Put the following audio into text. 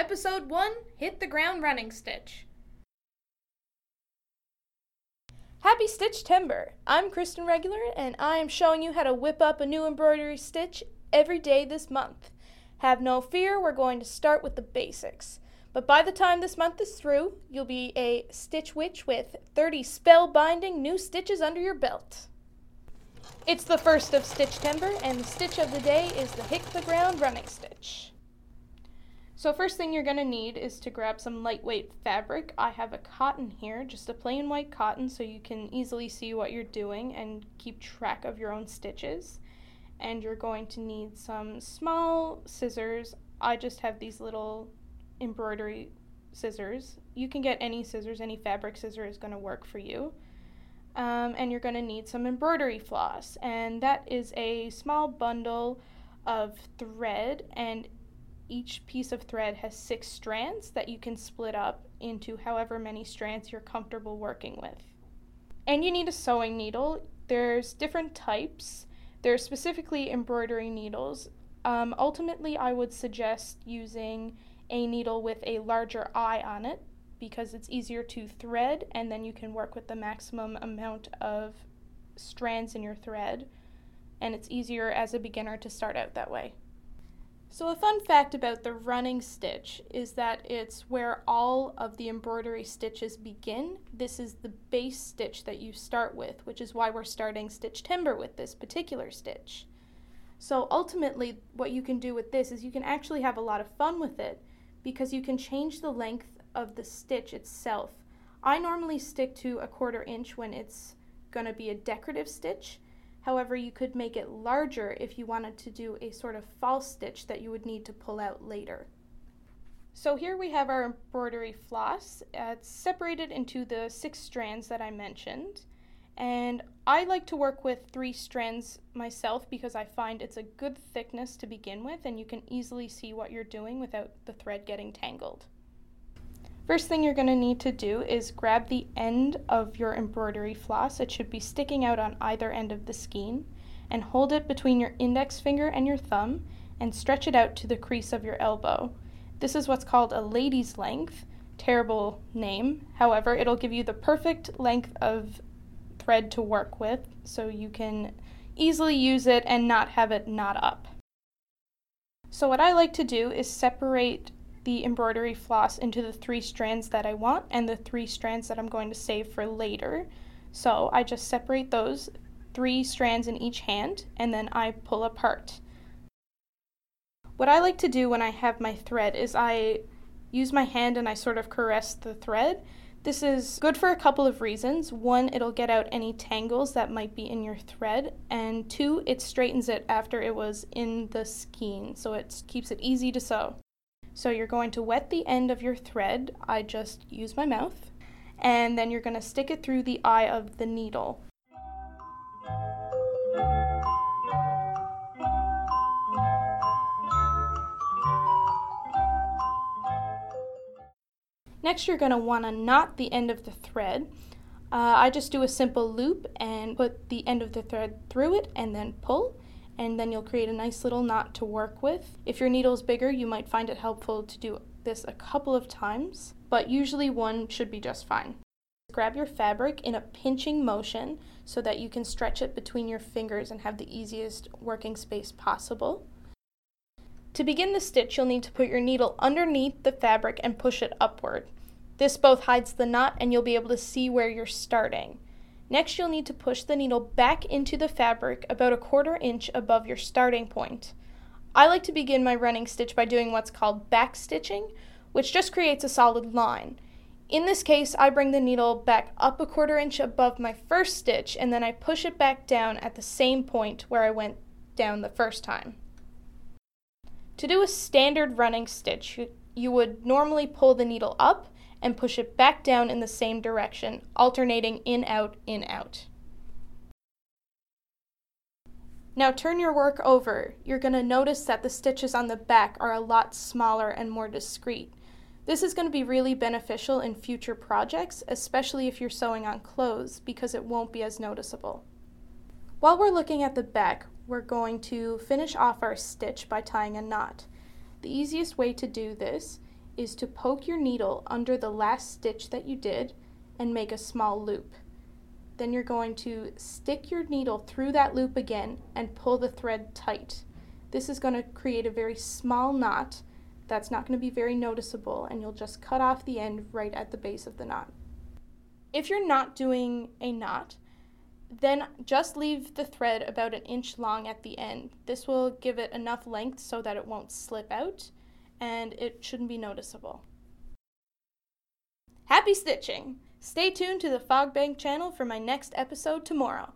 Episode 1 Hit the Ground Running Stitch. Happy Stitchtember! I'm Kristen Regular, and I am showing you how to whip up a new embroidery stitch every day this month. Have no fear, we're going to start with the basics. But by the time this month is through, you'll be a Stitch Witch with 30 spellbinding new stitches under your belt. It's the first of Stitchtember, and the stitch of the day is the Hit the Ground Running Stitch. So first thing you're going to need is to grab some lightweight fabric. I have a cotton here, just a plain white cotton so you can easily see what you're doing and keep track of your own stitches. And you're going to need some small scissors. I just have these little embroidery scissors. You can get any scissors, any fabric scissor is going to work for you. Um, and you're going to need some embroidery floss. And that is a small bundle of thread and each piece of thread has six strands that you can split up into however many strands you're comfortable working with. And you need a sewing needle. There's different types. There's specifically embroidery needles. Um, ultimately, I would suggest using a needle with a larger eye on it because it's easier to thread and then you can work with the maximum amount of strands in your thread. And it's easier as a beginner to start out that way. So a fun fact about the running stitch is that it's where all of the embroidery stitches begin. This is the base stitch that you start with, which is why we're starting stitchtember with this particular stitch. So ultimately what you can do with this is you can actually have a lot of fun with it because you can change the length of the stitch itself. I normally stick to a quarter inch when it's going to be a decorative stitch However, you could make it larger if you wanted to do a sort of false stitch that you would need to pull out later. So here we have our embroidery floss. Uh, it's separated into the six strands that I mentioned. And I like to work with three strands myself because I find it's a good thickness to begin with and you can easily see what you're doing without the thread getting tangled. First thing you're going to need to do is grab the end of your embroidery floss. It should be sticking out on either end of the skein and hold it between your index finger and your thumb and stretch it out to the crease of your elbow. This is what's called a lady's length. Terrible name. However, it'll give you the perfect length of thread to work with so you can easily use it and not have it knot up. So what I like to do is separate the embroidery floss into the three strands that I want and the three strands that I'm going to save for later. So I just separate those three strands in each hand and then I pull apart. What I like to do when I have my thread is I use my hand and I sort of caress the thread. This is good for a couple of reasons. One, it'll get out any tangles that might be in your thread, and two, it straightens it after it was in the skein, so it keeps it easy to sew. So you're going to wet the end of your thread. I just use my mouth. And then you're going to stick it through the eye of the needle. Next, you're going to want to knot the end of the thread. Uh, I just do a simple loop and put the end of the thread through it and then pull and then you'll create a nice little knot to work with. If your needle is bigger, you might find it helpful to do this a couple of times, but usually one should be just fine. Grab your fabric in a pinching motion so that you can stretch it between your fingers and have the easiest working space possible. To begin the stitch, you'll need to put your needle underneath the fabric and push it upward. This both hides the knot and you'll be able to see where you're starting. Next, you'll need to push the needle back into the fabric about a quarter inch above your starting point. I like to begin my running stitch by doing what's called back stitching, which just creates a solid line. In this case, I bring the needle back up a quarter inch above my first stitch and then I push it back down at the same point where I went down the first time. To do a standard running stitch, you would normally pull the needle up and push it back down in the same direction, alternating in out, in out. Now turn your work over. You're going to notice that the stitches on the back are a lot smaller and more discreet. This is going to be really beneficial in future projects, especially if you're sewing on clothes, because it won't be as noticeable. While we're looking at the back, we're going to finish off our stitch by tying a knot. The easiest way to do this is to poke your needle under the last stitch that you did and make a small loop. Then you're going to stick your needle through that loop again and pull the thread tight. This is going to create a very small knot that's not going to be very noticeable and you'll just cut off the end right at the base of the knot. If you're not doing a knot, then just leave the thread about an inch long at the end. This will give it enough length so that it won't slip out and it shouldn't be noticeable. Happy stitching! Stay tuned to the Fogbank channel for my next episode tomorrow.